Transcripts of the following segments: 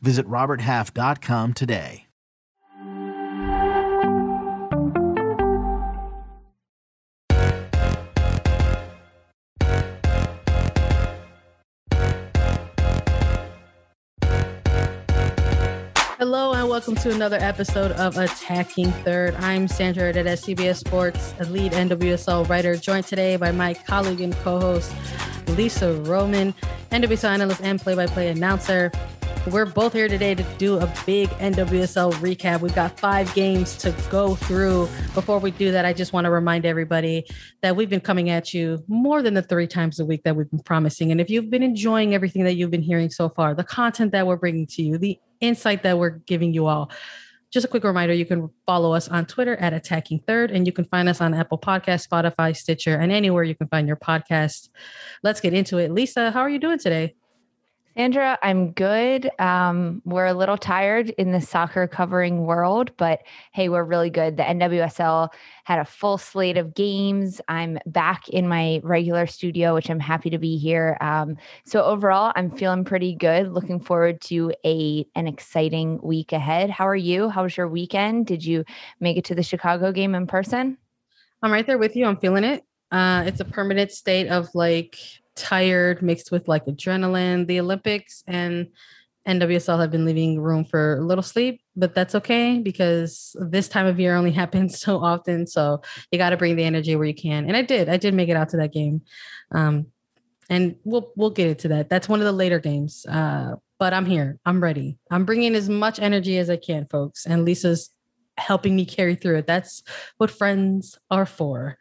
Visit RobertHalf.com today. Hello and welcome to another episode of Attacking Third. I'm Sandra at CBS Sports, a lead NWSL writer, joined today by my colleague and co-host Lisa Roman, NWSL analyst and play-by-play announcer. We're both here today to do a big NWSL recap. We've got five games to go through. Before we do that, I just want to remind everybody that we've been coming at you more than the three times a week that we've been promising. And if you've been enjoying everything that you've been hearing so far, the content that we're bringing to you, the insight that we're giving you all. Just a quick reminder you can follow us on Twitter at Attacking Third, and you can find us on Apple Podcast, Spotify, Stitcher, and anywhere you can find your podcast. Let's get into it. Lisa, how are you doing today? Sandra, I'm good. Um, we're a little tired in the soccer covering world, but hey, we're really good. The NWSL had a full slate of games. I'm back in my regular studio, which I'm happy to be here. Um, so overall, I'm feeling pretty good. Looking forward to a an exciting week ahead. How are you? How was your weekend? Did you make it to the Chicago game in person? I'm right there with you. I'm feeling it. Uh, it's a permanent state of like tired mixed with like adrenaline. The Olympics and NWSL have been leaving room for a little sleep, but that's okay because this time of year only happens so often. So you got to bring the energy where you can. And I did. I did make it out to that game. Um, and we'll we'll get into that. That's one of the later games. Uh, but I'm here. I'm ready. I'm bringing as much energy as I can, folks. And Lisa's helping me carry through it. That's what friends are for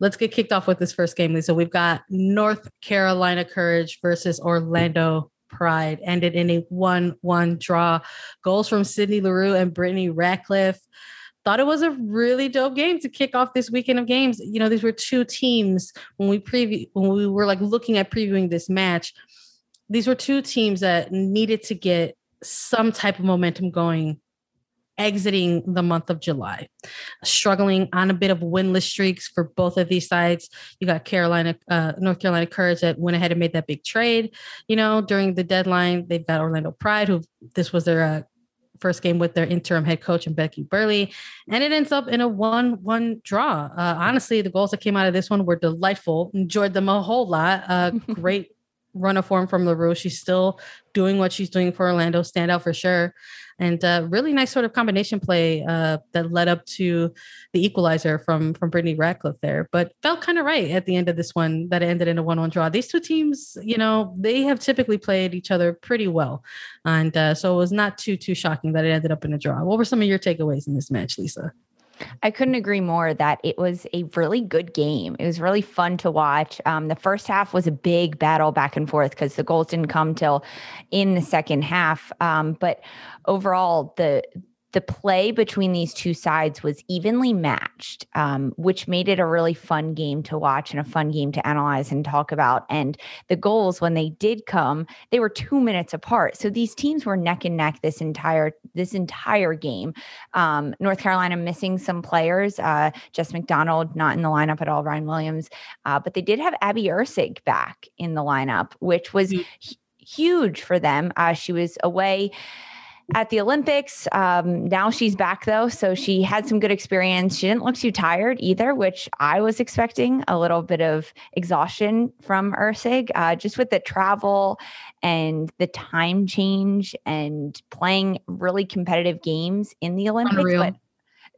let's get kicked off with this first game, Lisa. We've got North Carolina Courage versus Orlando Pride. Ended in a 1 1 draw. Goals from Sydney Leroux and Brittany Ratcliffe. Thought it was a really dope game to kick off this weekend of games. You know, these were two teams when we preview when we were like looking at previewing this match. These were two teams that needed to get some type of momentum going exiting the month of July. Struggling on a bit of winless streaks for both of these sides. You got Carolina, uh, North Carolina Courage that went ahead and made that big trade, you know, during the deadline. They've got Orlando Pride, who this was their uh, first game with their interim head coach and Becky Burleigh, and it ends up in a one-one draw. Uh, honestly, the goals that came out of this one were delightful. Enjoyed them a whole lot. Uh, great run of form from Leroux. She's still doing what she's doing for Orlando. Stand out for sure and really nice sort of combination play uh, that led up to the equalizer from from Brittany Ratcliffe there. But felt kind of right at the end of this one that ended in a one-one draw. These two teams, you know, they have typically played each other pretty well, and uh, so it was not too too shocking that it ended up in a draw. What were some of your takeaways in this match, Lisa? I couldn't agree more that it was a really good game. It was really fun to watch. Um, the first half was a big battle back and forth because the goals didn't come till in the second half. Um, but overall, the the play between these two sides was evenly matched, um, which made it a really fun game to watch and a fun game to analyze and talk about. And the goals, when they did come, they were two minutes apart. So these teams were neck and neck this entire this entire game. Um, North Carolina missing some players, uh, Jess McDonald not in the lineup at all, Ryan Williams, uh, but they did have Abby Erceg back in the lineup, which was. Mm-hmm. Huge for them. Uh, she was away at the Olympics. Um, now she's back though, so she had some good experience. She didn't look too tired either, which I was expecting a little bit of exhaustion from Erceg, uh, just with the travel and the time change and playing really competitive games in the Olympics. Unreal. But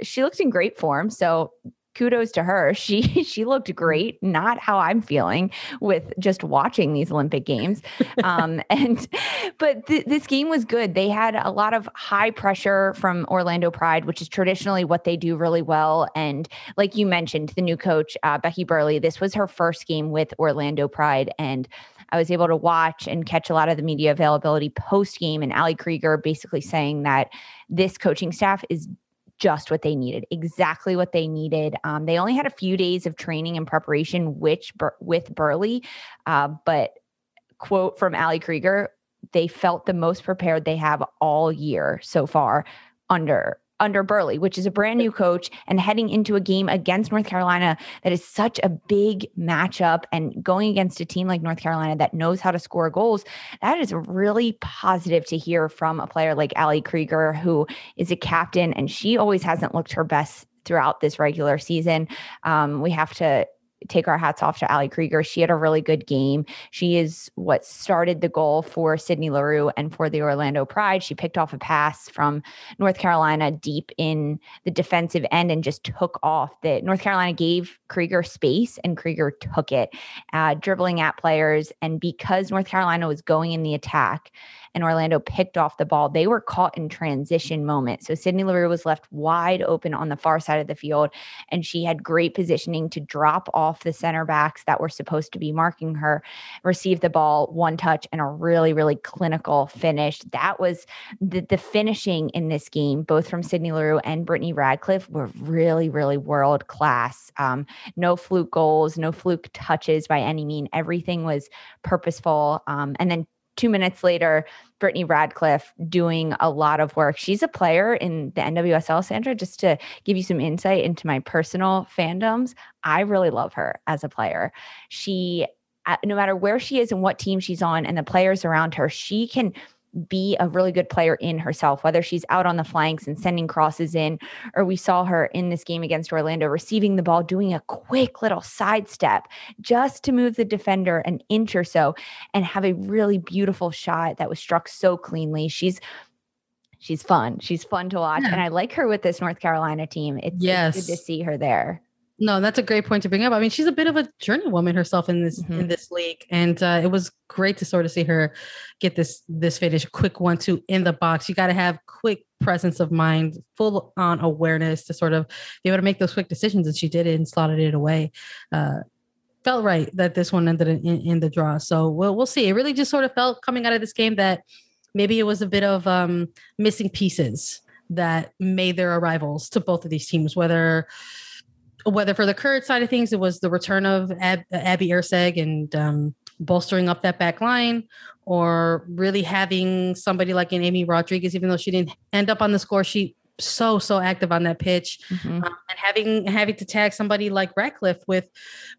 she looked in great form, so kudos to her. She she looked great, not how I'm feeling with just watching these Olympic games. Um, and but th- this game was good. They had a lot of high pressure from Orlando Pride, which is traditionally what they do really well. And like you mentioned, the new coach uh, Becky Burleigh. this was her first game with Orlando Pride, and I was able to watch and catch a lot of the media availability post game, and Ali Krieger basically saying that this coaching staff is just what they needed, exactly what they needed. Um, they only had a few days of training and preparation, which with Burleigh, uh, but quote from Ali Krieger, they felt the most prepared they have all year so far under under Burleigh, which is a brand new coach, and heading into a game against North Carolina that is such a big matchup and going against a team like North Carolina that knows how to score goals, that is really positive to hear from a player like Ali Krieger, who is a captain, and she always hasn't looked her best throughout this regular season. Um, we have to take our hats off to Ali Krieger. She had a really good game. She is what started the goal for Sydney Leroux and for the Orlando Pride. She picked off a pass from North Carolina deep in the defensive end and just took off. That North Carolina gave Krieger space and Krieger took it, uh, dribbling at players. And because North Carolina was going in the attack, and Orlando picked off the ball, they were caught in transition moment. So Sydney Leroux was left wide open on the far side of the field, and she had great positioning to drop off the center backs that were supposed to be marking her, receive the ball, one touch, and a really, really clinical finish. That was the, the finishing in this game, both from Sydney Leroux and Brittany Ratcliffe, were really, really world class. Um, no fluke goals, no fluke touches by any mean. Everything was purposeful. Um, and then two minutes later, Brittany Ratcliffe doing a lot of work. She's a player in the NWSL, Sandra, just to give you some insight into my personal fandoms. I really love her as a player. She, uh, no matter where she is and what team she's on and the players around her, she can be a really good player in herself, whether she's out on the flanks and sending crosses in, or we saw her in this game against Orlando receiving the ball, doing a quick little sidestep just to move the defender an inch or so and have a really beautiful shot that was struck so cleanly. She's she's fun. She's fun to watch. Yeah. And I like her with this North Carolina team. It's, yes. it's good to see her there. No, that's a great point to bring up. I mean, she's a bit of a journeywoman herself in this mm-hmm. in this league, and uh, it was great to sort of see her get this this finish, quick one two in the box. You got to have quick presence of mind, full on awareness to sort of be able to make those quick decisions, and she did it and slotted it away. Uh, felt right that this one ended in, in, the draw. So we'll we'll see. It really just sort of felt coming out of this game that maybe it was a bit of um, missing pieces that made their arrivals to both of these teams, whether whether for the Curd side of things, it was the return of Ab- Abby Erceg and um, bolstering up that back line, or really having somebody like an Amy Rodriguez, even though she didn't end up on the score sheet so so active on that pitch mm-hmm. um, and having having to tag somebody like Ratcliffe with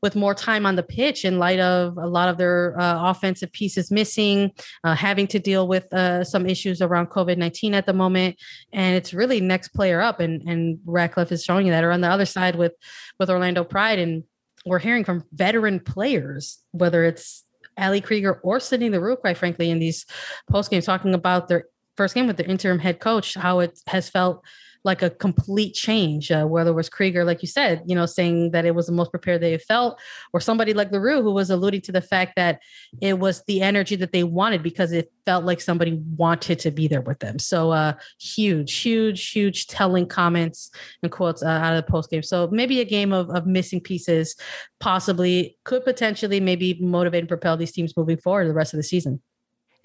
with more time on the pitch in light of a lot of their uh, offensive pieces missing uh, having to deal with uh, some issues around COVID-19 at the moment and it's really next player up and and Ratcliffe is showing you that or on the other side with with Orlando Pride and we're hearing from veteran players whether it's Ali Krieger or Sydney Leroux, quite frankly, in these post games, talking about their first game with the interim head coach, how it has felt like a complete change. Uh, whether it was Krieger, like you said, you know, saying that it was the most prepared they felt, or somebody like Leroux, who was alluding to the fact that it was the energy that they wanted because it felt like somebody wanted to be there with them. So, uh, huge, huge, huge telling comments and quotes uh, out of the post game. So maybe a game of, of missing pieces, possibly could potentially maybe motivate and propel these teams moving forward the rest of the season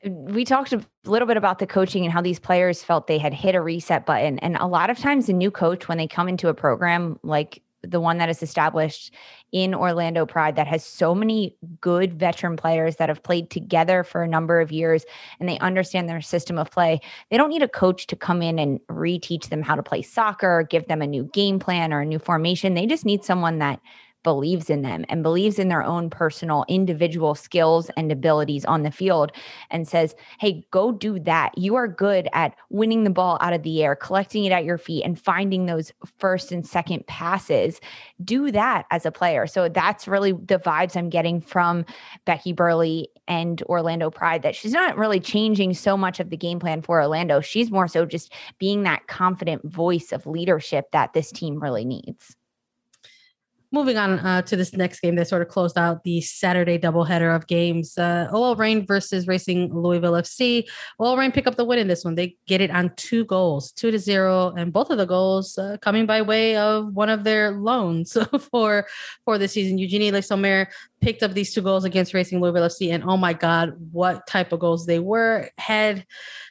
we talked a little bit about the coaching and how these players felt they had hit a reset button. And a lot of times, a new coach, when they come into a program like the one that is established in Orlando Pride, that has so many good veteran players that have played together for a number of years and they understand their system of play, they don't need a coach to come in and reteach them how to play soccer, give them a new game plan or a new formation. They just need someone that believes in them and believes in their own personal individual skills and abilities on the field and says, Hey, go do that. You are good at winning the ball out of the air, collecting it at your feet, and finding those first and second passes. Do that as a player. So that's really the vibes I'm getting from Becky Burleigh and Orlando Pride that she's not really changing so much of the game plan for Orlando. She's more so just being that confident voice of leadership that this team really needs moving on uh, to this next game that sort of closed out the Saturday doubleheader of games. Uh, OL Reign versus Racing Louisville FC. OL Reign pick up the win in this one. They get it on two goals, two to zero, and both of the goals uh, coming by way of one of their loans for for the season. Eugenie Le Sommer picked up these two goals against Racing Louisville FC, and oh my God, what type of goals they were! Had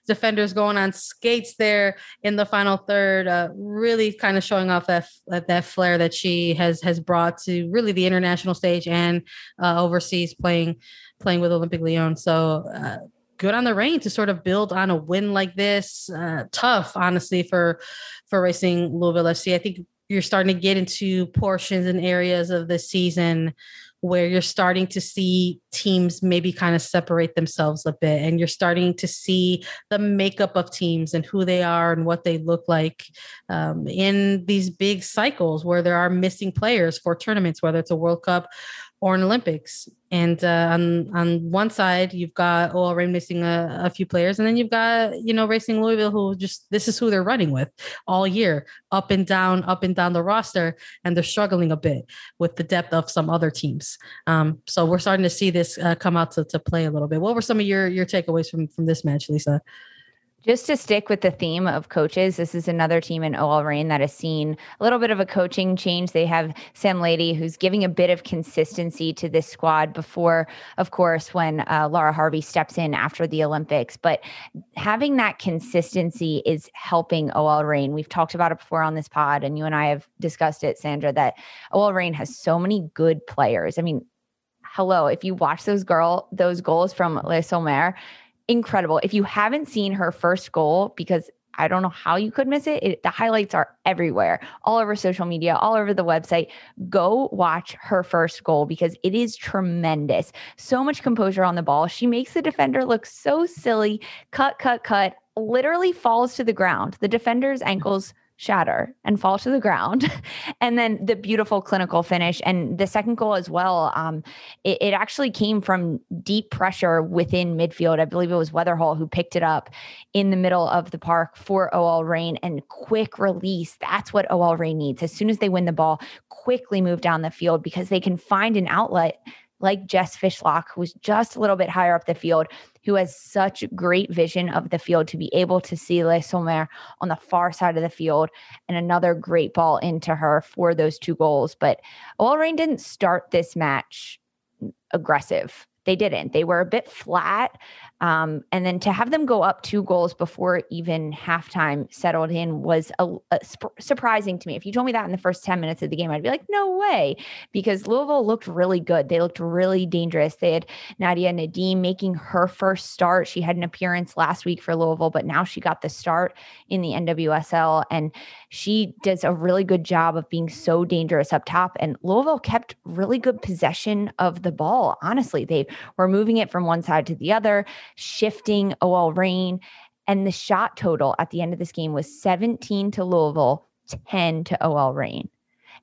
defenders going on skates there in the final third, uh, really kind of showing off that that flair that she has has brought to really the international stage and uh, overseas playing playing with Olympique Lyon. So. Uh, good on the Reign to sort of build on a win like this. Uh, tough, honestly, for for Racing Louisville FC. I think you're starting to get into portions and areas of the season where you're starting to see teams maybe kind of separate themselves a bit and you're starting to see the makeup of teams and who they are and what they look like um, in these big cycles where there are missing players for tournaments whether it's a world cup or an Olympics. And uh, on on one side, you've got OL Reign missing a, a, few players, and then you've got you know Racing Louisville, who just this is who they're running with all year, up and down, up and down the roster, and they're struggling a bit with the depth of some other teams. Um, so we're starting to see this uh, come out to, to play a little bit. What were some of your your takeaways from from this match, Lisa? Just to stick with the theme of coaches, this is another team in OL Reign that has seen a little bit of a coaching change. They have Sam Laity, who's giving a bit of consistency to this squad before, of course, when uh, Laura Harvey steps in after the Olympics. But having that consistency is helping OL Reign. We've talked about it before on this pod, and you and I have discussed it, Sandra, that OL Reign has so many good players. I mean, hello, if you watch those girl those goals from Le Sommer, incredible. If you haven't seen her first goal, because I don't know how you could miss it. it. The highlights are everywhere, all over social media, all over the website. Go watch her first goal because it is tremendous. So much composure on the ball. She makes the defender look so silly. Cut, cut, cut. Literally falls to the ground. The defender's mm-hmm. ankles shatter and fall to the ground. and then the beautiful clinical finish. And the second goal as well, um, it, it, actually came from deep pressure within midfield. I believe it was Weatherholt who picked it up in the middle of the park for OL Reign and quick release. That's what OL Reign needs. As soon as they win the ball, quickly move down the field because they can find an outlet like Jess Fishlock, who's just a little bit higher up the field, who has such great vision of the field to be able to see Le Sommer on the far side of the field and another great ball into her for those two goals. But OL didn't start this match aggressive. They didn't. They were a bit flat. Um, and then to have them go up two goals before even halftime settled in was a, a sp- surprising to me. If you told me that in the first 10 minutes of the game, I'd be like, no way, because Louisville looked really good. They looked really dangerous. They had Nadia Nadim making her first start. She had an appearance last week for Louisville, but now she got the start in the NWSL. And she does a really good job of being so dangerous up top. And Louisville kept really good possession of the ball. Honestly, they were moving it from one side to the other shifting OL Reign. And the shot total at the end of this game was 17 to Louisville, 10 to OL Reign.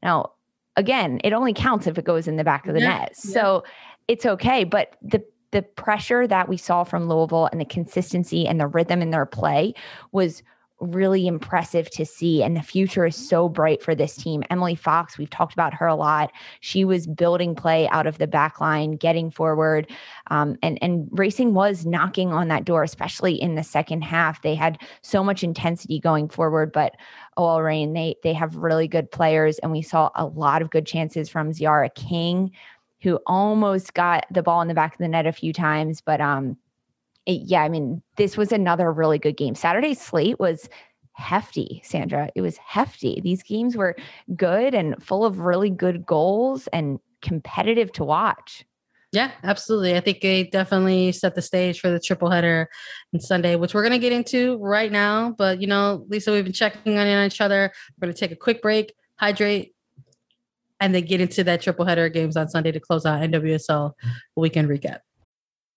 Now, again, it only counts if it goes in the back of the yeah, net. Yeah. So it's okay. But the the pressure that we saw from Louisville and the consistency and the rhythm in their play was really impressive to see. And the future is so bright for this team. Emily Fox, we've talked about her a lot. She was building play out of the back line, getting forward. Um, and, and racing was knocking on that door, especially in the second half. They had so much intensity going forward, but OL Reign, they they have really good players. And we saw a lot of good chances from Tziarra King, who almost got the ball in the back of the net a few times, but um yeah, I mean, this was another really good game. Saturday's slate was hefty, Sandra. It was hefty. These games were good and full of really good goals and competitive to watch. Yeah, absolutely. I think they definitely set the stage for the triple header on Sunday, which we're going to get into right now. But, you know, Lisa, we've been checking on each other. We're going to take a quick break, hydrate, and then get into that triple header games on Sunday to close out NWSL weekend recap.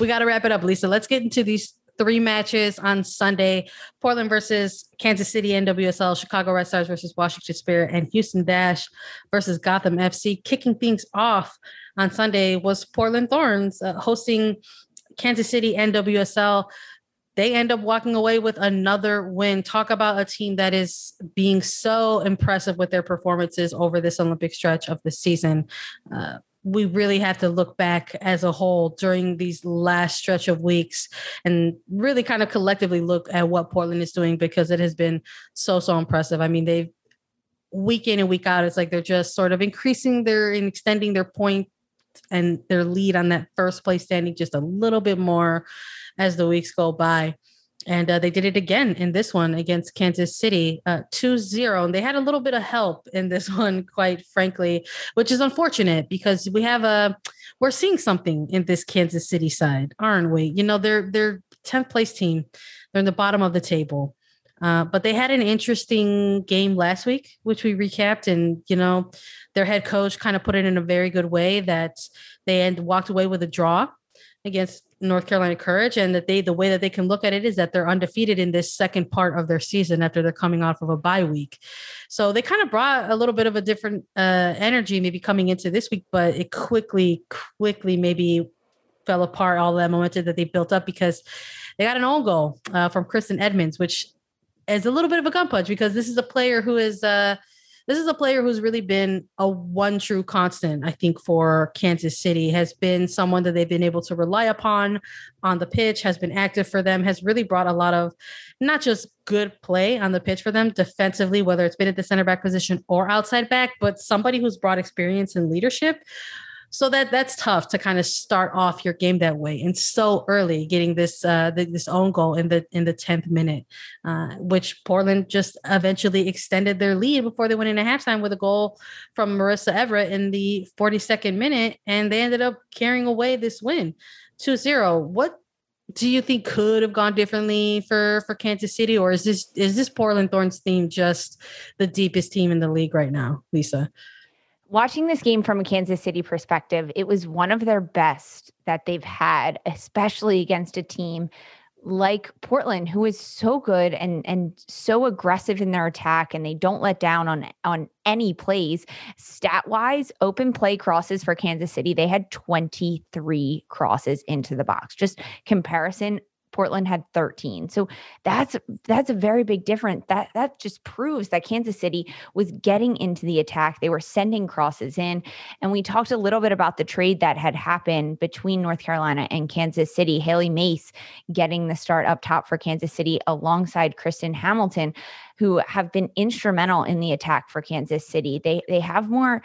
we got to wrap it up, Lisa. Let's get into these three matches on Sunday Portland versus Kansas City NWSL, Chicago Red Stars versus Washington Spirit, and Houston Dash versus Gotham FC. Kicking things off on Sunday was Portland Thorns uh, hosting Kansas City NWSL. They end up walking away with another win. Talk about a team that is being so impressive with their performances over this Olympic stretch of the season. Uh, we really have to look back as a whole during these last stretch of weeks and really kind of collectively look at what Portland is doing because it has been so so impressive. I mean, they've week in and week out, it's like they're just sort of increasing their and extending their point and their lead on that first place standing just a little bit more as the weeks go by. And uh, they did it again in this one against Kansas City, uh, 2 0. And they had a little bit of help in this one, quite frankly, which is unfortunate because we have a, we're seeing something in this Kansas City side, aren't we? You know, they're, they're 10th place team, they're in the bottom of the table. Uh, but they had an interesting game last week, which we recapped, and you know, their head coach kind of put it in a very good way that they end, walked away with a draw against North Carolina Courage, and that they the way that they can look at it is that they're undefeated in this second part of their season after they're coming off of a bye week. So they kind of brought a little bit of a different uh, energy maybe coming into this week, but it quickly, quickly maybe fell apart all that momentum that they built up because they got an own goal uh, from Kristen Edmonds, which is a little bit of a gun punch because this is a player who is uh this is a player who's really been a one true constant, I think, for Kansas City, has been someone that they've been able to rely upon on the pitch, has been active for them, has really brought a lot of not just good play on the pitch for them defensively, whether it's been at the center back position or outside back, but somebody who's brought experience and leadership so that that's tough to kind of start off your game that way and so early, getting this uh, this own goal in the in the tenth minute, uh, which Portland just eventually extended their lead before they went into halftime with a goal from Marissa Everett in the 42nd minute, and they ended up carrying away this win, 2-0. What do you think could have gone differently for for Kansas City, or is this is this Portland Thorns team just the deepest team in the league right now, Lisa? Watching this game from a Kansas City perspective, it was one of their best that they've had, especially against a team like Portland, who is so good and and so aggressive in their attack, and they don't let down on on any plays. Stat wise, open play crosses for Kansas City, they had 23 crosses into the box. Just comparison, Portland had 13. So that's that's a very big difference. That that just proves that Kansas City was getting into the attack. They were sending crosses in. And we talked a little bit about the trade that had happened between North Carolina and Kansas City. Hailie Mace getting the start up top for Kansas City alongside Kristen Hamilton, who have been instrumental in the attack for Kansas City. They they have more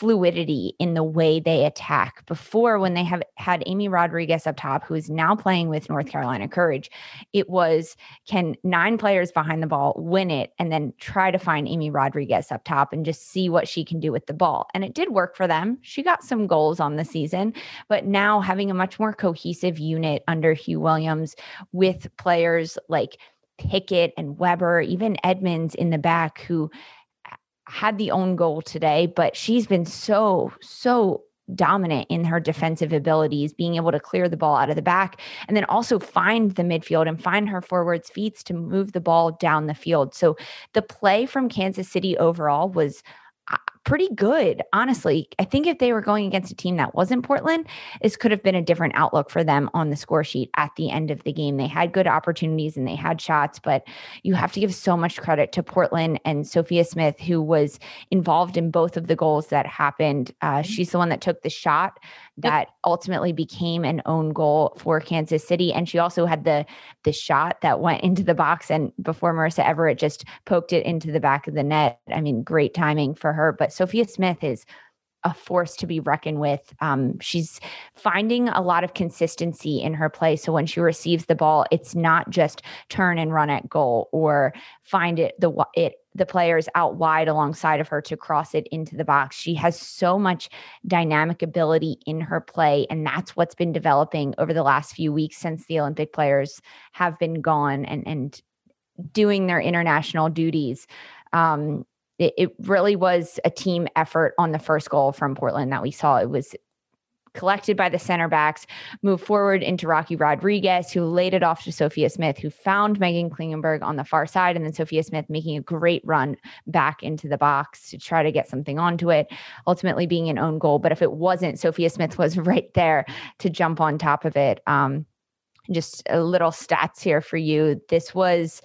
fluidity in the way they attack. Before, when they have had Amy Rodriguez up top, who is now playing with North mm-hmm. Carolina Courage, it was can nine players behind the ball win it and then try to find Amy Rodriguez up top and just see what she can do with the ball. And it did work for them. She got some goals on the season, but now having a much more cohesive unit under Huw Williams with players like Pickett and Weber, even Edmonds in the back, who had the own goal today, but she's been so, so dominant in her defensive abilities, being able to clear the ball out of the back and then also find the midfield and find her forwards' feet to move the ball down the field. So the play from Kansas City overall was pretty good, honestly. I think if they were going against a team that wasn't Portland, this could have been a different outlook for them on the score sheet at the end of the game. They had good opportunities and they had shots, but you have to give so much credit to Portland and Sophia Smith, who was involved in both of the goals that happened. Uh, mm-hmm. she's the one that took the shot that ultimately became an own goal for Kansas City. And she also had the the shot that went into the box and before Marissa Everett just poked it into the back of the net. I mean, great timing for her. But Sophia Smith is a force to be reckoned with. Um, she's finding a lot of consistency in her play. So when she receives the ball, it's not just turn and run at goal or find it the it the players out wide alongside of her to cross it into the box. She has so much dynamic ability in her play, and that's what's been developing over the last few weeks since the Olympic players have been gone and and doing their international duties. Um, it, it really was a team effort on the first goal from Portland that we saw. It was collected by the center backs, moved forward into Rocky Rodriguez, who laid it off to Sophia Smith, who found Meghan Klingenberg on the far side, and then Sophia Smith making a great run back into the box to try to get something onto it, ultimately being an own goal. But if it wasn't, Sophia Smith was right there to jump on top of it. Um, just a little stats here for you. This was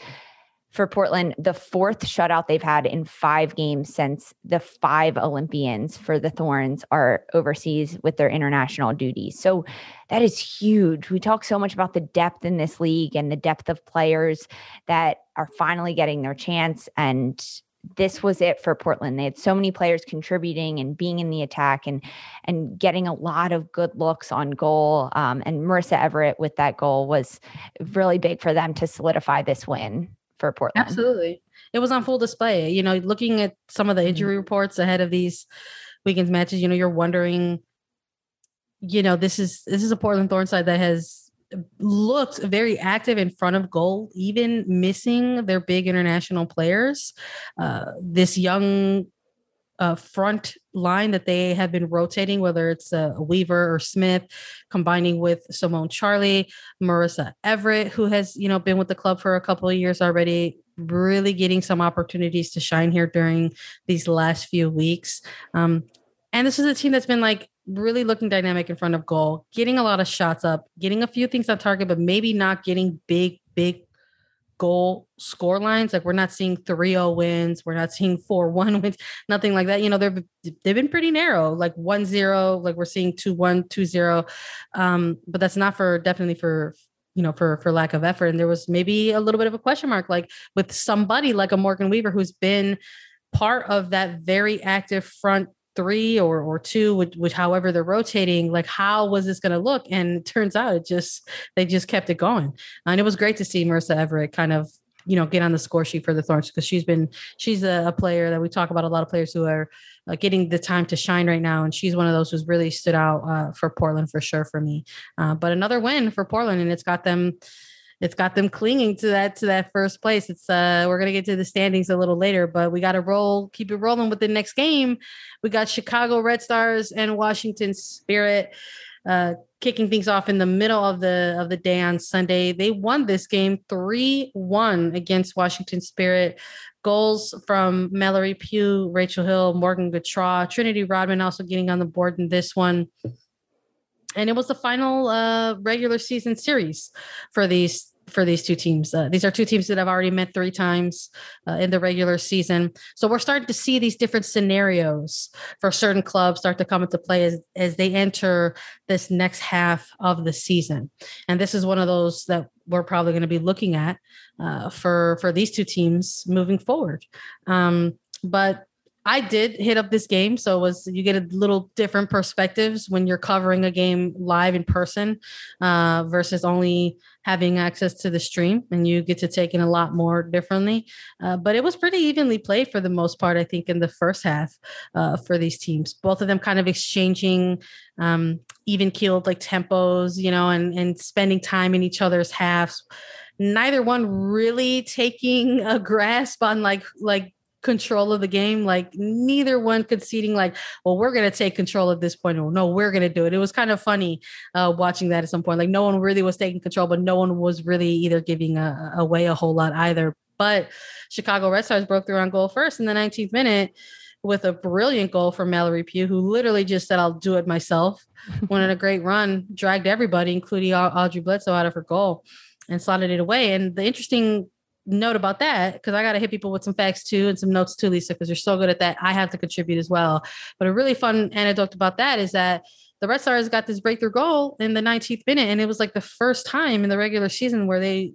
for Portland, the fourth shutout they've had in five games since the five Olympians for the Thorns are overseas with their international duties. So that is huge. We talk so much about the depth in this league and the depth of players that are finally getting their chance. And this was it for Portland. They had so many players contributing and being in the attack and and getting a lot of good looks on goal. Um, and Marissa Everett with that goal was really big for them to solidify this win for Portland. Absolutely. It was on full display. You know, looking at some of the injury mm-hmm. reports ahead of these weekend's matches, you know, you're wondering, you know, this is this is a Portland Thorn side that has looked very active in front of goal, even missing their big international players. Uh, this young uh, front line that they have been rotating, whether it's uh, Weaver or Smith, combining with Simone Charley, Marissa Everett, who has you know been with the club for a couple of years already, really getting some opportunities to shine here during these last few weeks. Um, and this is a team that's been like really looking dynamic in front of goal, getting a lot of shots up, getting a few things on target, but maybe not getting big, big goal score lines. Like we're not seeing 3-0 wins, we're not seeing 4-1 wins, nothing like that. You know, they've they've been pretty narrow, like 1-0, like we're seeing 2-1, 2-0. Um, but that's not for definitely for you know, for for lack of effort. And there was maybe a little bit of a question mark, like with somebody like a Morgan Weaver who's been part of that very active front three or or two, which, which however they're rotating, like how was this going to look? And it turns out it just they just kept it going, and it was great to see Marissa Everett kind of you know get on the score sheet for the Thorns because she's been she's a, a, player that we talk about a lot of players who are uh, getting the time to shine right now, and she's one of those who's really stood out uh, for Portland for sure for me. Uh, but another win for Portland, and it's got them it's got them clinging to that to that first place. It's uh we're gonna get to the standings a little later, but we got to roll, keep it rolling with the next game. We got Chicago Red Stars and Washington Spirit uh kicking things off in the middle of the of the day on Sunday. They won this game 3-1 against Washington Spirit. Goals from Mallory Pugh, Rachel Hill, Morgan Gautrat, Trinity Rodman also getting on the board in this one and it was the final uh, regular season series for these for these two teams. Uh, these are two teams that have already met three times uh, in the regular season. So we're starting to see these different scenarios for certain clubs start to come into play as, as they enter this next half of the season. And this is one of those that we're probably going to be looking at uh, for for these two teams moving forward. Um, but I did hit up this game, so it was you get a little different perspectives when you're covering a game live in person uh, versus only having access to the stream, and you get to take in a lot more differently. Uh, but it was pretty evenly played for the most part, I think, in the first half uh, for these teams. Both of them kind of exchanging um, even keeled like tempos, you know, and and spending time in each other's halves neither one really taking a grasp on like like control of the game. Like neither one conceding, like, well, we're gonna take control at this point. Or no, we're gonna do it. It was kind of funny uh, watching that at some point. Like no one really was taking control, but no one was really either giving a, away a whole lot either. But Chicago Red Stars broke through on goal first in the 19th minute with a brilliant goal from Mallory Pugh, who literally just said, I'll do it myself. Went on a great run, dragged everybody, including Aubrey Bledsoe, out of her goal and slotted it away. And the interesting note about that because I got to hit people with some facts too and some notes too, Lisa, because you're so good at that. I have to contribute as well. But a really fun anecdote about that is that the Red Stars got this breakthrough goal in the 19th minute, and it was like the first time in the regular season where they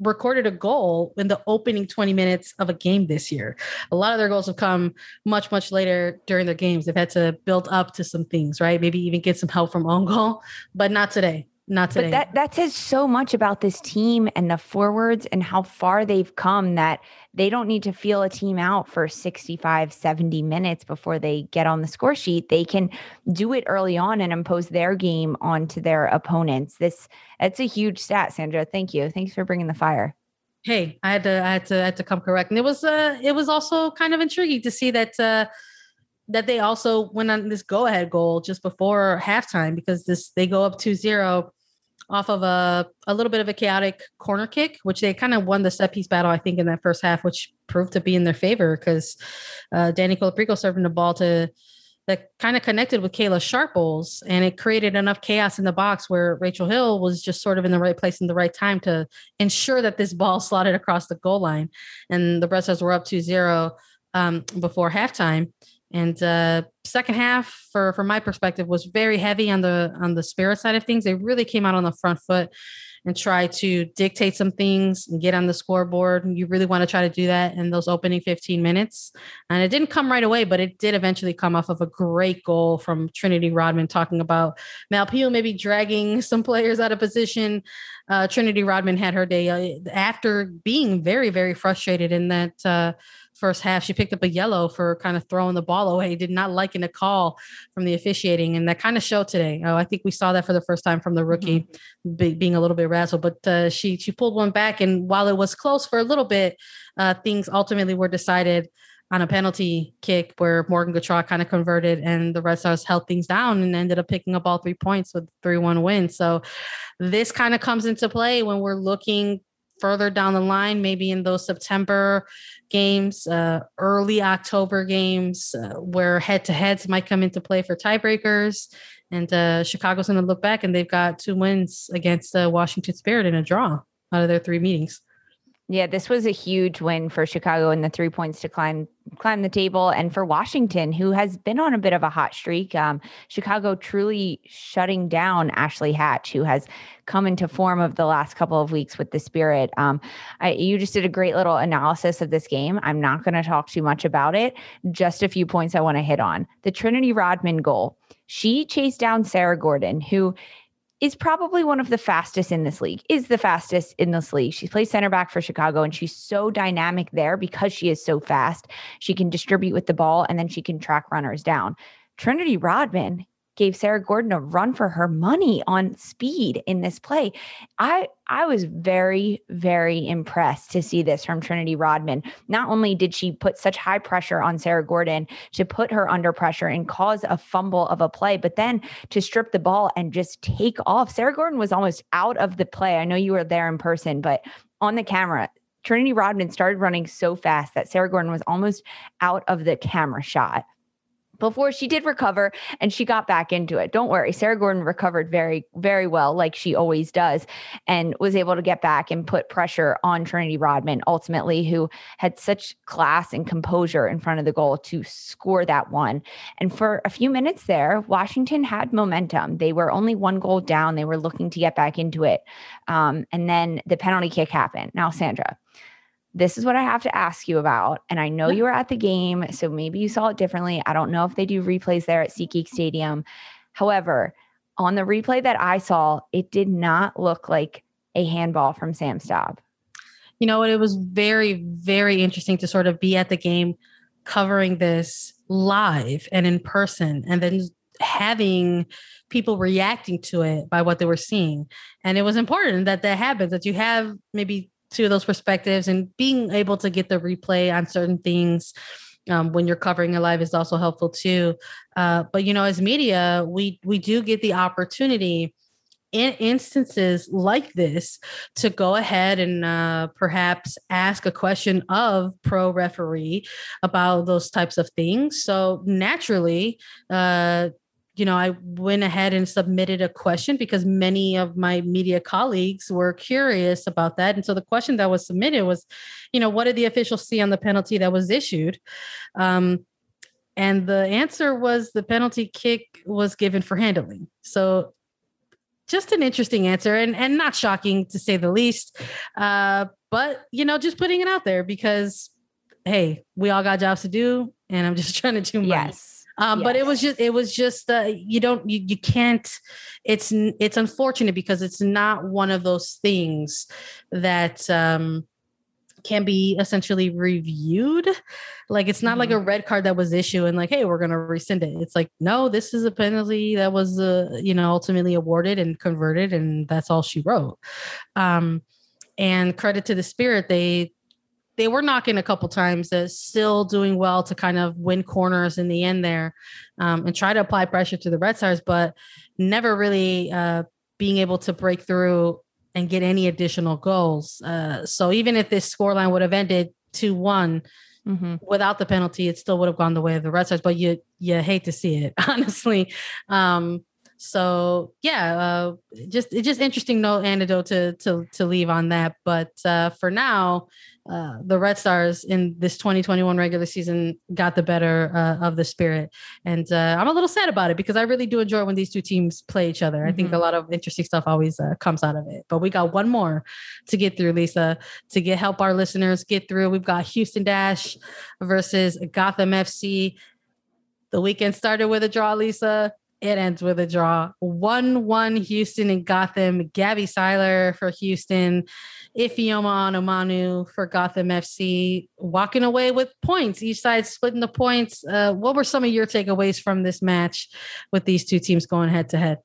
recorded a goal in the opening 20 minutes of a game this year. A lot of their goals have come much, much later during their games. They've had to build up to some things, right? Maybe even get some help from own goal, but not today not today. But that that says so much about this team and the forwards and how far they've come that they don't need to feel a team out for 65 70 minutes before they get on the score sheet. They can do it early on and impose their game onto their opponents. This it's a huge stat, Sandra. Thank you. Thanks for bringing the fire. Hey, I had to I had to I had to come correct. And it was uh it was also kind of intriguing to see that uh that they also went on this go ahead goal just before halftime because this they go up 2-0 off of a, a little bit of a chaotic corner kick, which they kind of won the set piece battle, I think, in that first half, which proved to be in their favor because uh, Dani Colaprico serving the ball to that kind of connected with Kayla Sharples and it created enough chaos in the box where Rachel Hill was just sort of in the right place in the right time to ensure that this ball slotted across the goal line. And the Red Stars were up 2 0 um, before halftime. And uh, second half, for from my perspective, was very heavy on the on the spirit side of things. They really came out on the front foot and tried to dictate some things and get on the scoreboard. You really want to try to do that in those opening 15 minutes. And it didn't come right away, but it did eventually come off of a great goal from Trinity Rodman talking about Mal Pugh maybe dragging some players out of position. Uh, Trinity Rodman had her day uh, after being very, very frustrated in that. First half. She picked up a yellow for kind of throwing the ball away. Did not liking a call from the officiating, and that kind of showed today. Oh, I think we saw that for the first time from the rookie mm-hmm. be, being a little bit razzled. But uh, she she pulled one back, and while it was close for a little bit, uh, things ultimately were decided on a penalty kick where Morgan Gautrat kind of converted and the Red Stars held things down and ended up picking up all three points with 3 1 win. So this kind of comes into play when we're looking further down the line, maybe in those September games, uh, early October games, uh, where head to heads might come into play for tiebreakers. And uh, Chicago's going to look back and they've got two wins against uh, Washington Spirit in a draw out of their three meetings. Yeah, this was a huge win for Chicago and the three points to climb climb the table, and for Washington, who has been on a bit of a hot streak. Um, Chicago truly shutting down Ashley Hatch, who has come into form of the last couple of weeks with the Spirit. Um, I, you just did a great little analysis of this game. I'm not going to talk too much about it. Just a few points I want to hit on. The Trinity Rodman goal. She chased down Sarah Gordon, who is probably one of the fastest in this league, is the fastest in this league. She plays center back for Chicago and she's so dynamic there because she is so fast. She can distribute with the ball and then she can track runners down. Trinity Rodman gave Sarah Gordon a run for her money on speed in this play. I I was very very impressed to see this from Trinity Rodman. Not only did she put such high pressure on Sarah Gordon to put her under pressure and cause a fumble of a play, but then to strip the ball and just take off. Sarah Gordon was almost out of the play. I know you were there in person, but on the camera, Trinity Rodman started running so fast that Sarah Gordon was almost out of the camera shot before she did recover and she got back into it. Don't worry. Sarah Gordon recovered very, very well, like she always does, and was able to get back and put pressure on Trinity Rodman, ultimately, who had such class and composure in front of the goal to score that one. And for a few minutes there, Washington had momentum. They were only one goal down. They were looking to get back into it. Um, and then the penalty kick happened. Now, Sandra, this is what I have to ask you about. And I know you were at the game, so maybe you saw it differently. I don't know if they do replays there at SeatGeek Stadium. However, on the replay that I saw, it did not look like a handball from Sam Staab. You know what? It was very, very interesting to sort of be at the game covering this live and in person and then having people reacting to it by what they were seeing. And it was important that that happens, that you have maybe to those perspectives and being able to get the replay on certain things um, when you're covering a live is also helpful too. Uh, but you know, as media, we we do get the opportunity in instances like this to go ahead and uh, perhaps ask a question of pro referee about those types of things. So naturally, uh, you know, I went ahead and submitted a question because many of my media colleagues were curious about that. And so the question that was submitted was, you know, what did the officials see on the penalty that was issued? Um, and the answer was the penalty kick was given for handling. So just an interesting answer and, and not shocking to say the least. Uh, but, you know, just putting it out there because, hey, we all got jobs to do. And I'm just trying to do my yes um, yes. but it was just it was just uh, you don't you, you can't it's it's unfortunate because it's not one of those things that um can be essentially reviewed like it's not mm-hmm. like a red card that was issued and like hey we're going to rescind it it's like no this is a penalty that was uh, you know ultimately awarded and converted and that's all she wrote um and credit to the spirit they they were knocking a couple times, uh, still doing well to kind of win corners in the end there, um, and try to apply pressure to the Red Stars, but never really uh, being able to break through and get any additional goals. Uh, so even if this scoreline would have ended two one. Mm-hmm. Without the penalty, it still would have gone the way of the Red Stars, but you you hate to see it, honestly. Um, so yeah, uh, just it's just interesting no antidote to to to leave on that. But uh, for now, uh, the Red Stars in this 2021 regular season got the better uh, of the spirit, and uh, I'm a little sad about it because I really do enjoy when these two teams play each other. Mm-hmm. I think a mm-hmm. lot of interesting stuff always uh, comes out of it. But we got one more to get through, Lisa, to get help our listeners get through. We've got Houston Dash versus Gotham FC. The weekend started with a draw, Lisa. It ends with a draw. 1 1 Houston and Gotham. Gabby Seiler for Houston. Ifeoma Onumonu for Gotham FC. Walking away with points. Each side splitting the points. Uh, what were some of your takeaways from this match with these two teams going head to head?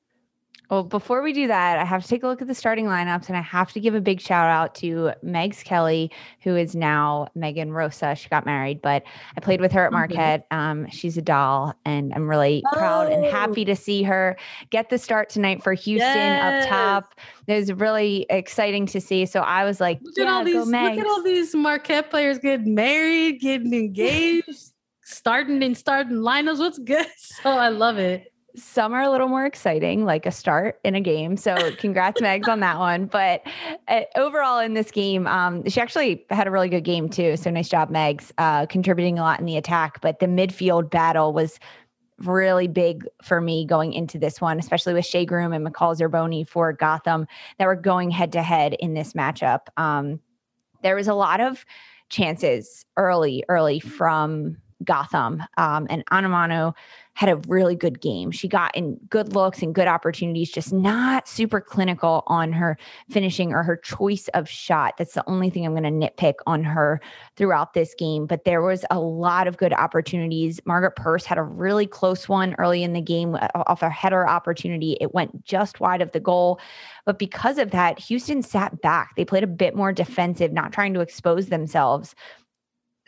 Well, before we do that, I have to take a look at the starting lineups and I have to give a big shout out to Megs Kelly, who is now Megan Rosa. She got married, but I played with her at Marquette. Um, she's a doll, and I'm really oh. proud and happy to see her get the start tonight for Houston yes. up top. It was really exciting to see. So I was like, look yeah, at all these, look at all these Marquette players getting married, getting engaged, starting and starting lineups. What's good? So I love it some are a little more exciting, like a start in a game. So congrats, Megs, on that one. But uh, overall in this game, um, she actually had a really good game too. So nice job, Megs, uh, contributing a lot in the attack. But the midfield battle was really big for me going into this one, especially with Shea Groom and McCall Zerboni for Gotham that were going head to head in this matchup. Um, there was a lot of chances early, early from Gotham. Um, and Onumonu had a really good game. She got in good looks and good opportunities, just not super clinical on her finishing or her choice of shot. That's the only thing I'm going to nitpick on her throughout this game. But there was a lot of good opportunities. Margaret Purce had a really close one early in the game uh, off a header opportunity. It went just wide of the goal. But because of that, Houston sat back. They played a bit more defensive, not trying to expose themselves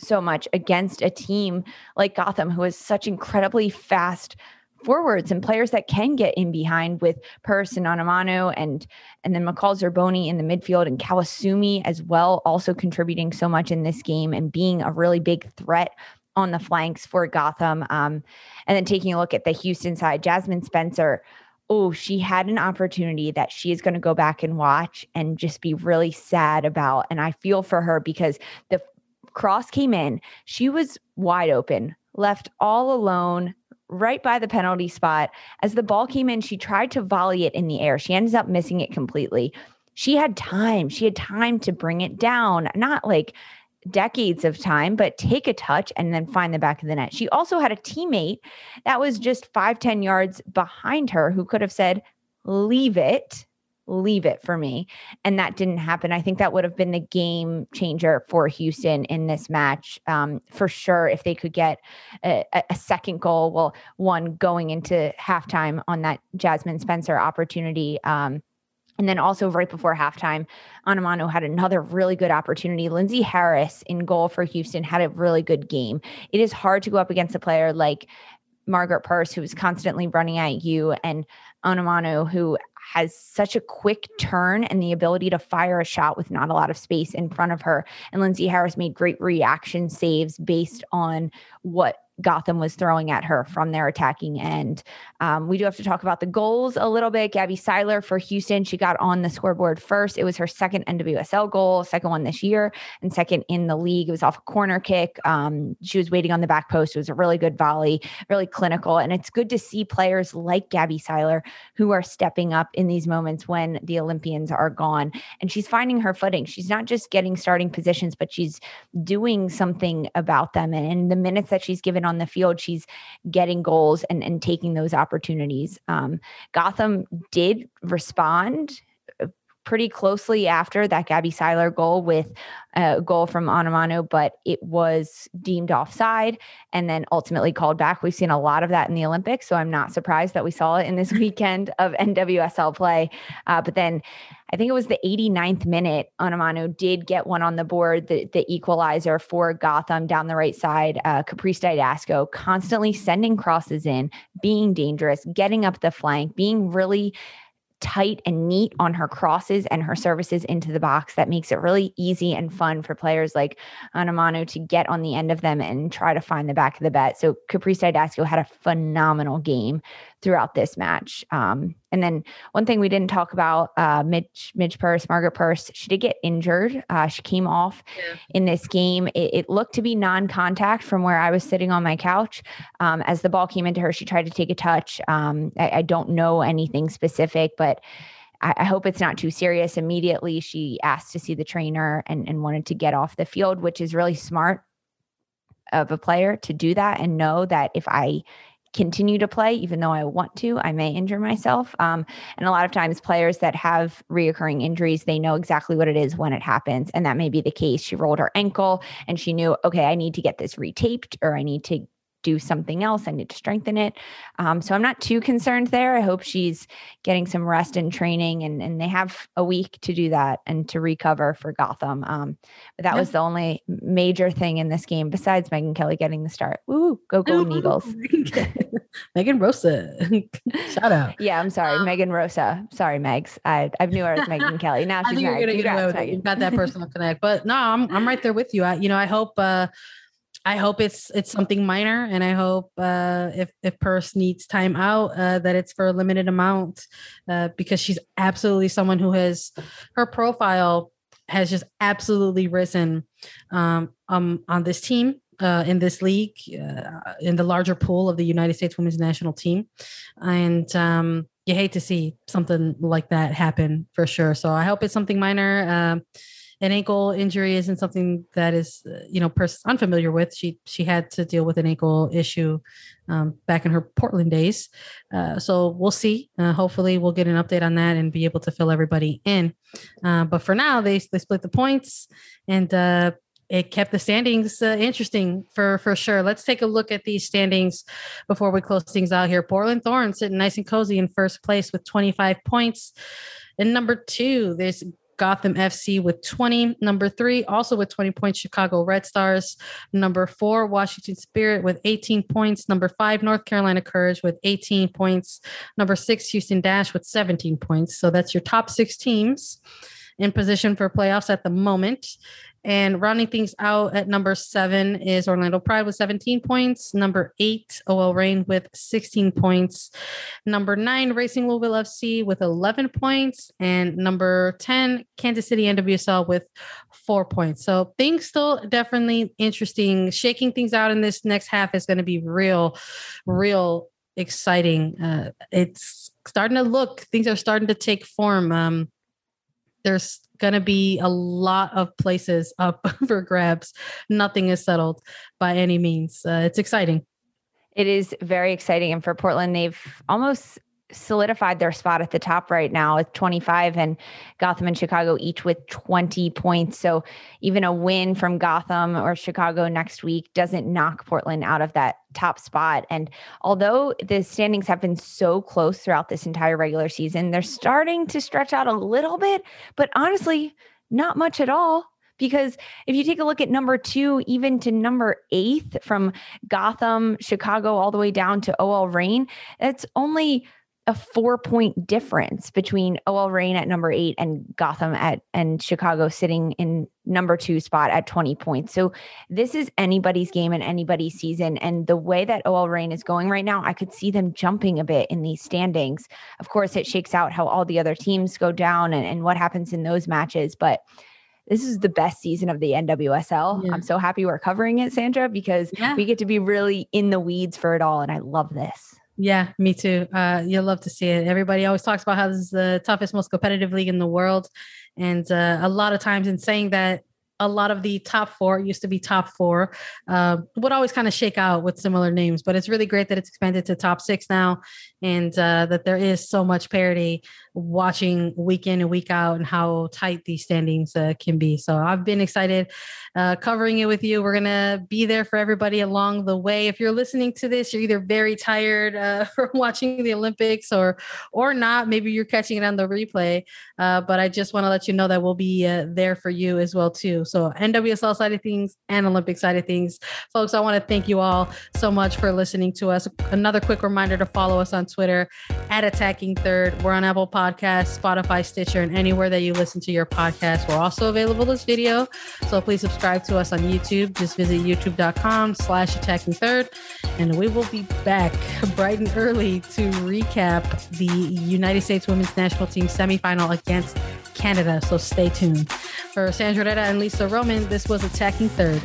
so much against a team like Gotham, who has such incredibly fast forwards and players that can get in behind with Purce and Onumonu and and then McCall Zerboni in the midfield and Kawasumi as well, also contributing so much in this game and being a really big threat on the flanks for Gotham. Um, and then taking a look at the Houston side, Jasmine Spencer. Oh, she had an opportunity that she is going to go back and watch and just be really sad about. And I feel for her because the Cross came in. She was wide open, left all alone right by the penalty spot. As the ball came in, she tried to volley it in the air. She ends up missing it completely. She had time. She had time to bring it down, not like decades of time, but take a touch and then find the back of the net. She also had a teammate that was just five, 10 yards behind her who could have said, Leave it leave it for me. And that didn't happen. I think that would have been the game changer for Houston in this match um, for sure. If they could get a, a, second goal, well, one going into halftime on that Jasmine Spencer opportunity. Um, and then also right before halftime, Onumonu had another really good opportunity. Lindsey Harris in goal for Houston had a really good game. It is hard to go up against a player like Margaret Purce, who is constantly running at you, and Onumonu, who has such a quick turn and the ability to fire a shot with not a lot of space in front of her. And Lindsey Harris made great reaction saves based on what Gotham was throwing at her from their attacking end. Um, we do have to talk about the goals a little bit. Gabby Seiler for Houston, she got on the scoreboard first. It was her second NWSL goal, second one this year, and second in the league. It was off a corner kick. Um, she was waiting on the back post. It was a really good volley, really clinical. And it's good to see players like Gabby Seiler who are stepping up in these moments when the Olympians are gone. And she's finding her footing. She's not just getting starting positions, but she's doing something about them. And in the minutes that she's given on on the field, she's getting goals and, and taking those opportunities. Um, Gotham did respond uh, pretty closely after that Gabby Seiler goal with a goal from Onumonu, but it was deemed offside and then ultimately called back. We've seen a lot of that in the Olympics, so I'm not surprised that we saw it in this weekend of NWSL play. Uh, but then I think it was the 89th minute, Onumonu did get one on the board, the, the equalizer for Gotham down the right side. Uh, Caprice Dydasco constantly sending crosses in, being dangerous, getting up the flank, being really tight and neat on her crosses and her services into the box that makes it really easy and fun for players like Onumonu to get on the end of them and try to find the back of the bet. So Caprice Dydasco had a phenomenal game throughout this match. Um, and then one thing we didn't talk about, uh, Midge, Midge Purce, Margaret Purce, she did get injured. Uh, she came off yeah. in this game. It, it, looked to be non-contact from where I was sitting on my couch. Um, as the ball came into her, she tried to take a touch. Um, I, I, don't know anything specific, but I, I, hope it's not too serious. Immediately, she asked to see the trainer and, and wanted to get off the field, which is really smart of a player to do that and know that if I continue to play, even though I want to, I may injure myself. Um, and a lot of times, players that have reoccurring injuries, they know exactly what it is when it happens. And that may be the case. She rolled her ankle and she knew, okay, I need to get this retaped or I need to do something else. I need to strengthen it. Um, so I'm not too concerned there. I hope she's getting some rest and training, and, and they have a week to do that and to recover for Gotham. Um, but that was the only major thing in this game besides Megan Kelly getting the start. Woo, go Golden Eagles. Megan Rosa. Shout out. Yeah, I'm sorry. Um, Megan Rosa. Sorry, Megs. I, I knew her as Megan Kelly. Now she's married. You're Congrats, get You've got that personal connect. But no, I'm, I'm right there with you. I, you know, I hope uh, I hope it's it's something minor, and I hope uh, if if Purce needs time out, uh, that it's for a limited amount, uh, because she's absolutely someone who has her profile has just absolutely risen um, um, on this team. Uh, in this league, uh, in the larger pool of the United States women's national team, and um, you hate to see something like that happen for sure. So I hope it's something minor. Uh, an ankle injury isn't something that is uh, you know pers- unfamiliar with she she had to deal with an ankle issue um, back in her portland days uh, so we'll see uh, hopefully we'll get an update on that and be able to fill everybody in uh, but for now they, they split the points and uh, it kept the standings uh, interesting for for sure. Let's take a look at these standings before we close things out here. Portland Thorns sitting nice and cozy in first place with 25 points. And number two, there's Gotham FC with 20. Number three, also with 20 points, Chicago Red Stars. Number four, Washington Spirit with 18 points. Number five, North Carolina Courage with 18 points. Number six, Houston Dash with 17 points. So that's your top six teams in position for playoffs at the moment. And rounding things out at number seven is Orlando Pride with 17 points. Number eight, OL Reign with 16 points. Number nine, Racing Louisville FC with 11 points. And number 10, Kansas City NWSL with four points. So things still definitely interesting. Shaking things out in this next half is going to be real, real exciting. Uh, it's starting to look, things are starting to take form. Um, there's going to be a lot of places up for grabs. Nothing is settled by any means. Uh, it's exciting. It is very exciting. And for Portland, they've almost solidified their spot at the top right now with 25 and Gotham and Chicago each with 20 points. So even a win from Gotham or Chicago next week doesn't knock Portland out of that top spot. And although the standings have been so close throughout this entire regular season, they're starting to stretch out a little bit, but honestly, not much at all because if you take a look at number two, even to number eighth from Gotham, Chicago, all the way down to OL Reign, it's only a four point difference between OL Reign at number eight and Gotham at and Chicago sitting in number two spot at 20 points. So this is anybody's game and anybody's season. And the way that OL Reign is going right now, I could see them jumping a bit in these standings. Of course, it shakes out how all the other teams go down and, and what happens in those matches. But this is the best season of the NWSL. Yeah. I'm so happy we're covering it, Sandra, because yeah. we get to be really in the weeds for it all. And I love this. Yeah, me too. Uh, you'll love to see it. Everybody always talks about how this is the toughest, most competitive league in the world. And uh, a lot of times, in saying that, a lot of the top four used to be top four uh, would always kind of shake out with similar names but it's really great that it's expanded to top six now and uh, that there is so much parity watching week in and week out and how tight these standings uh, can be. So I've been excited uh, covering it with you. We're going to be there for everybody along the way. If you're listening to this, you're either very tired uh, from watching the Olympics or or not. Maybe you're catching it on the replay. Uh, but I just want to let you know that we'll be uh, there for you as well too. So NWSL side of things and Olympic side of things, folks. I want to thank you all so much for listening to us. Another quick reminder to follow us on Twitter at Attacking Third. We're on Apple Podcasts, Spotify, Stitcher, and anywhere that you listen to your podcast. We're also available as video, so please subscribe to us on YouTube. Just visit youtube.com slash attacking third. And we will be back bright and early to recap the United States women's national team semifinal against Canada. So stay tuned. For Sandra Herrera and Lisa Roman, this was Attacking Third.